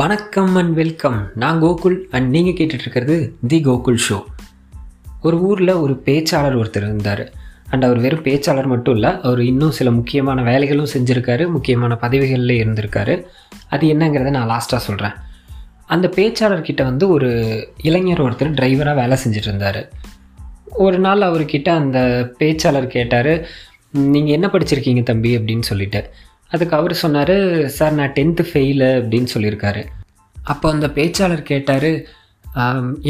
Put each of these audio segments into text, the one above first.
வணக்கம் and welcome நான் Gokul and நீங்கள் கேட்டுட்ருக்கிறது தி கோகுல் ஷோ ஒரு ஊரில் ஒரு பேச்சாளர் ஒருத்தர் இருந்தார். அண்ட் அவர் வெறும் பேச்சாளர் மட்டும் இல்லை அவர் இன்னும் சில முக்கியமான வேலைகளும் செஞ்சுருக்காரு முக்கியமான பதவிகளில் இருந்திருக்காரு. அது என்னங்கிறத நான் லாஸ்ட்டாக சொல்கிறேன் அந்த பேச்சாளர்கிட்ட வந்து ஒரு இளைஞர் ஒருத்தர் டிரைவராக வேலை செஞ்சுட்டு இருந்தார் ஒரு நாள் அவர்கிட்ட அந்த பேச்சாளர் கேட்டார் நீங்கள் என்ன படிச்சிருக்கீங்க தம்பி? அப்படின்னு சொல்லிட்டு. அதுக்கு அவர் சொன்னார் சார் நான் டென்த்து ஃபெயிலு அப்படின்னு சொல்லியிருக்காரு. அப்போ அந்த பேச்சாளர் கேட்டார்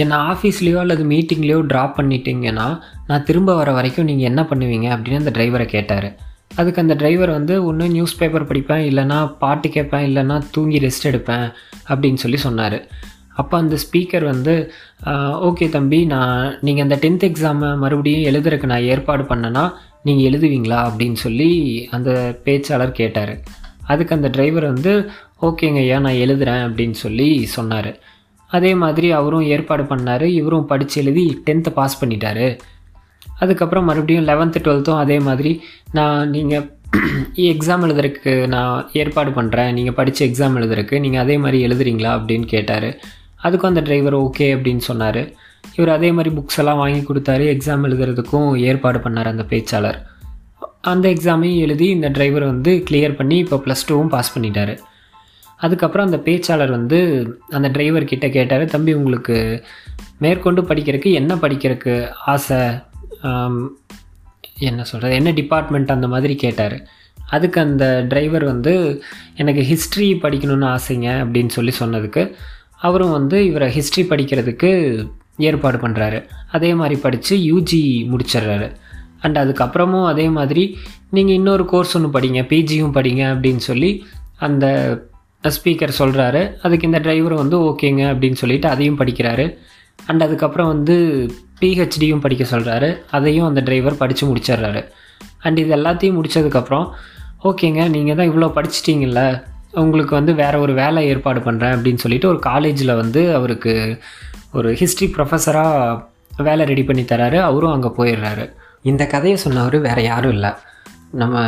என்னை ஆஃபீஸ்லேயோ அல்லது மீட்டிங்லேயோ ட்ராப் பண்ணிட்டீங்கன்னா நான் திரும்ப வர வரைக்கும் நீங்கள் என்ன பண்ணுவீங்க? அப்படின்னு அந்த டிரைவரை கேட்டார். அதுக்கு அந்த டிரைவர் வந்து ஒன்று நியூஸ் பேப்பர் படிப்பேன் இல்லைனா பாட்டு கேட்பேன் இல்லைனா தூங்கி ரெஸ்ட் எடுப்பேன் அப்படின்னு சொல்லி சொன்னார். அப்போ அந்த ஸ்பீக்கர் வந்து ஓகே தம்பி நான் நீங்கள் அந்த டென்த் எக்ஸாமை மறுபடியும் எழுதுறதுக்கு நான் ஏற்பாடு பண்ணேன்னா நீங்கள் எழுதுவீங்களா? அப்படின்னு சொல்லி அந்த பேச்சாளர் கேட்டார். அதுக்கு அந்த டிரைவர் வந்து ஓகேங்க ஐயா நான் எழுதுகிறேன் அப்படின்னு சொல்லி சொன்னார். அதே மாதிரி அவரும் ஏற்பாடு பண்ணார். இவரும் படித்து எழுதி டென்த்தை பாஸ் பண்ணிட்டாரு. அதுக்கப்புறம் மறுபடியும் லெவன்த்து டுவெல்த்தும் அதே மாதிரி நான் நீங்கள் எக்ஸாம் எழுதுறதுக்கு நான் ஏற்பாடு பண்ணுறேன் நீங்கள் படித்து எக்ஸாம் எழுதுறதுக்கு நீங்கள் அதே மாதிரி எழுதுறீங்களா? அப்படின்னு கேட்டார். அதுக்கும் அந்த டிரைவர் ஓகே அப்படின்னு சொன்னார். இவர் அதே மாதிரி புக்ஸ் எல்லாம் வாங்கி கொடுத்தாரு. எக்ஸாம் எழுதுறதுக்கும் ஏற்பாடு பண்ணார் அந்த பேச்சாளர். அந்த எக்ஸாமையும் எழுதி இந்த டிரைவர் வந்து கிளியர் பண்ணி இப்போ ப்ளஸ் டூவும் பாஸ் பண்ணிட்டார். அதுக்கப்புறம் அந்த பேச்சாளர் வந்து அந்த டிரைவர் கிட்டே கேட்டார் தம்பி உங்களுக்கு மேற்கொண்டு படிக்கிறதுக்கு என்ன படிக்கிறதுக்கு ஆசை? என்ன சொல்கிறது என்ன டிபார்ட்மெண்ட் அந்த மாதிரி கேட்டார். அதுக்கு அந்த டிரைவர் வந்து எனக்கு ஹிஸ்ட்ரி படிக்கணும்னு ஆசைங்க அப்படின்னு சொல்லி சொன்னதுக்கு அவரும் வந்து இவரை ஹிஸ்ட்ரி படிக்கிறதுக்கு ஏற்பாடு பண்ணுறாரு அதே மாதிரி படித்து யூஜி முடிச்சிடுறாரு. அண்ட் அதுக்கப்புறமும் அதே மாதிரி நீங்கள் இன்னொரு கோர்ஸ் ஒன்று படிங்க பிஜியும் படிங்க அப்படின்னு சொல்லி அந்த ஸ்பீக்கர் சொல்கிறாரு அதுக்கு இந்த டிரைவர் வந்து ஓகேங்க அப்படின்னு சொல்லிட்டு அதையும் படிக்கிறாரு. அண்ட் அதுக்கப்புறம் வந்து பிஹெச்டியும் படிக்க சொல்கிறாரு அதையும் அந்த டிரைவர் படித்து முடிச்சிடுறாரு. அண்ட் இது எல்லாத்தையும் முடித்ததுக்கப்புறம் ஓகேங்க நீங்கள் தான் இவ்வளோ படிச்சிட்டிங்கல்ல உங்களுக்கு வந்து வேறு ஒரு வேலை ஏற்பாடு பண்ணுறேன் அப்படின்னு சொல்லிட்டு ஒரு காலேஜில் வந்து அவருக்கு ஒரு ஹிஸ்ட்ரி ப்ரொஃபஸராக வேலை ரெடி பண்ணி தராரு. அவரும் அங்கே போயிடுறாரு. இந்த கதையை சொன்னவர் வேறு யாரும் இல்லை. நம்ம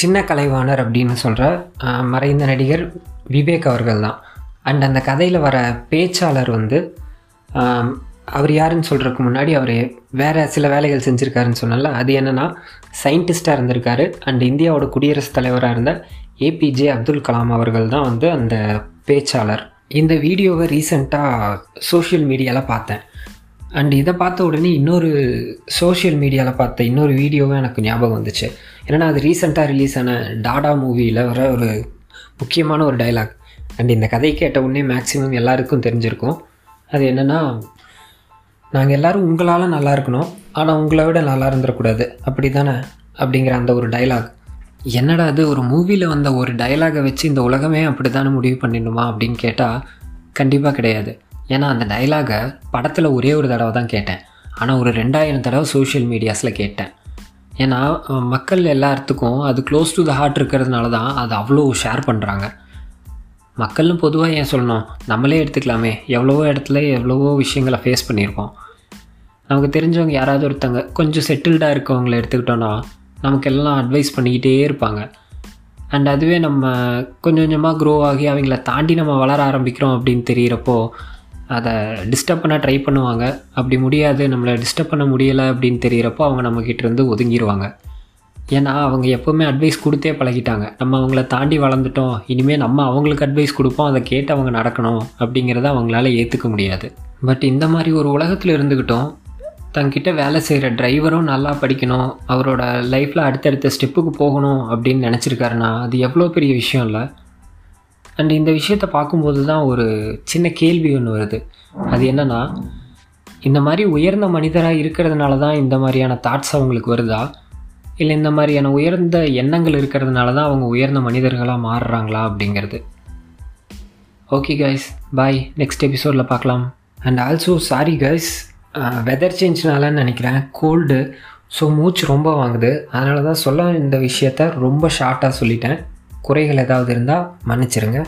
சின்ன கலைவாணர் அப்படின்னு சொல்கிற மறைந்த நடிகர் விவேக் அவர்கள் தான். அண்ட் அந்த கதையில் வர பேச்சாளர் வந்து அவர் யாருன்னு சொல்கிறதுக்கு முன்னாடி அவர் வேறு சில வேலைகள் செஞ்சுருக்காருன்னு சொன்னால அது என்னென்னா சயின்டிஸ்ட்டாக இருந்திருக்காரு. அண்ட் இந்தியாவோட குடியரசுத் தலைவராக இருந்த ஏபிஜே அப்துல் கலாம் அவர்கள் தான் வந்து அந்த பேச்சாளர். இந்த வீடியோவை ரீசெண்டாக சோஷியல் மீடியாவில் பார்த்தேன். அண்ட் இதை பார்த்த உடனே இன்னொரு சோஷியல் மீடியாவில் பார்த்த இன்னொரு வீடியோவும் எனக்கு ஞாபகம் வந்துச்சு. ஏன்னா அது ரீசெண்டாக ரிலீஸ் ஆன டாடா மூவியில் வர ஒரு முக்கியமான ஒரு டைலாக் அண்ட் இந்த கதை கேட்ட உடனே மேக்ஸிமம் எல்லாருக்கும் தெரிஞ்சிருக்கும். அது என்னென்னா நாங்கள் எல்லோரும் உங்களால் நல்லா இருக்கணும். ஆனால் உங்களை விட நல்லா இருந்துடக்கூடாது அப்படி தானே அப்படிங்கிற அந்த ஒரு டைலாக் என்னடா அது ஒரு மூவியில் வந்த ஒரு டைலாகை வச்சு இந்த உலகமே அப்படி தானே முடிவு பண்ணிடணுமா அப்படின்னு கேட்டால் கண்டிப்பாக கிடையாது. ஏன்னா அந்த டைலாகை படத்தில் ஒரே ஒரு தடவை தான் கேட்டேன். ஆனால் ஒரு ரெண்டாயிரம் தடவை சோஷியல் மீடியாஸில் கேட்டேன். ஏன்னா மக்கள் எல்லாத்துக்கும் அது க்ளோஸ் டு த ஹார்ட் இருக்கிறதுனால தான் அது அவ்வளோ ஷேர் பண்ணுறாங்க மக்கள்னு பொதுவாக ஏன் சொல்லணும்? நம்மளே எடுத்துக்கலாமே. எவ்வளவோ இடத்துல எவ்வளவோ விஷயங்களை ஃபேஸ் பண்ணியிருக்கோம். நமக்கு தெரிஞ்சவங்க யாராவது ஒருத்தங்க கொஞ்சம் செட்டில்டாக இருக்கவங்களை எடுத்துக்கிட்டோன்னா நமக்கெல்லாம் அட்வைஸ் பண்ணிக்கிட்டே இருப்பாங்க. அண்ட் அதுவே நம்ம கொஞ்சம் கொஞ்சமாக க்ரோ ஆகி அவங்கள தாண்டி நம்ம வளர ஆரம்பிக்கிறோம் அப்படின்னு தெரிகிறப்போ அதை டிஸ்டர்ப் பண்ண ட்ரை பண்ணுவாங்க. அப்படி முடியாது நம்மளை டிஸ்டர்ப் பண்ண முடியலை அப்படின்னு தெரிகிறப்போ அவங்க நம்மக்கிட்ட இருந்து ஒதுங்கிடுவாங்க ஏன்னா அவங்க எப்போவுமே அட்வைஸ் கொடுத்தே பழகிட்டாங்க. நம்ம அவங்கள தாண்டி வளர்ந்துட்டோம். இனிமேல் நம்ம அவங்களுக்கு அட்வைஸ் கொடுப்போம். அதை கேட்டு அவங்க நடக்கணும் அப்படிங்கிறத அவங்களால ஏற்றுக்க முடியாது. பட் இந்த மாதிரி ஒரு உலகத்தில் இருந்துக்கிட்டோம் தங்கிட்ட வேலை செய்கிற டிரைவரும் நல்லா படிக்கணும். அவரோட லைஃப்பில் அடுத்தடுத்த ஸ்டெப்புக்கு போகணும் அப்படின்னு நினச்சிருக்காருன்னா அது எவ்வளோ பெரிய விஷயம் இல்லை? அண்ட் இந்த விஷயத்தை பார்க்கும்போது தான் ஒரு சின்ன கேள்வி ஒன்று வருது. அது என்னென்னா இந்த மாதிரி உயர்ந்த மனிதராக இருக்கிறதுனால தான் இந்த மாதிரியான தாட்ஸ் அவங்களுக்கு வருதா? இல்லை இந்த மாதிரியான உயர்ந்த எண்ணங்கள் இருக்கிறதுனால தான் அவங்க உயர்ந்த மனிதர்களாக மாறுறாங்களா அப்படிங்கிறது. ஓகே கைஸ் பாய் நெக்ஸ்ட் எபிசோடில் பார்க்கலாம். And also sorry guys weather சேஞ்ச்னாலன்னு நினைக்கிறேன். கோல்டு ஸோ மூச்சு ரொம்ப வாங்குது. அதனால தான் சொல்ல இந்த விஷயத்த ரொம்ப ஷார்ட்டாக சொல்லிட்டேன். குறைகள் ஏதாவது இருந்தால் மன்னிச்சிருங்க.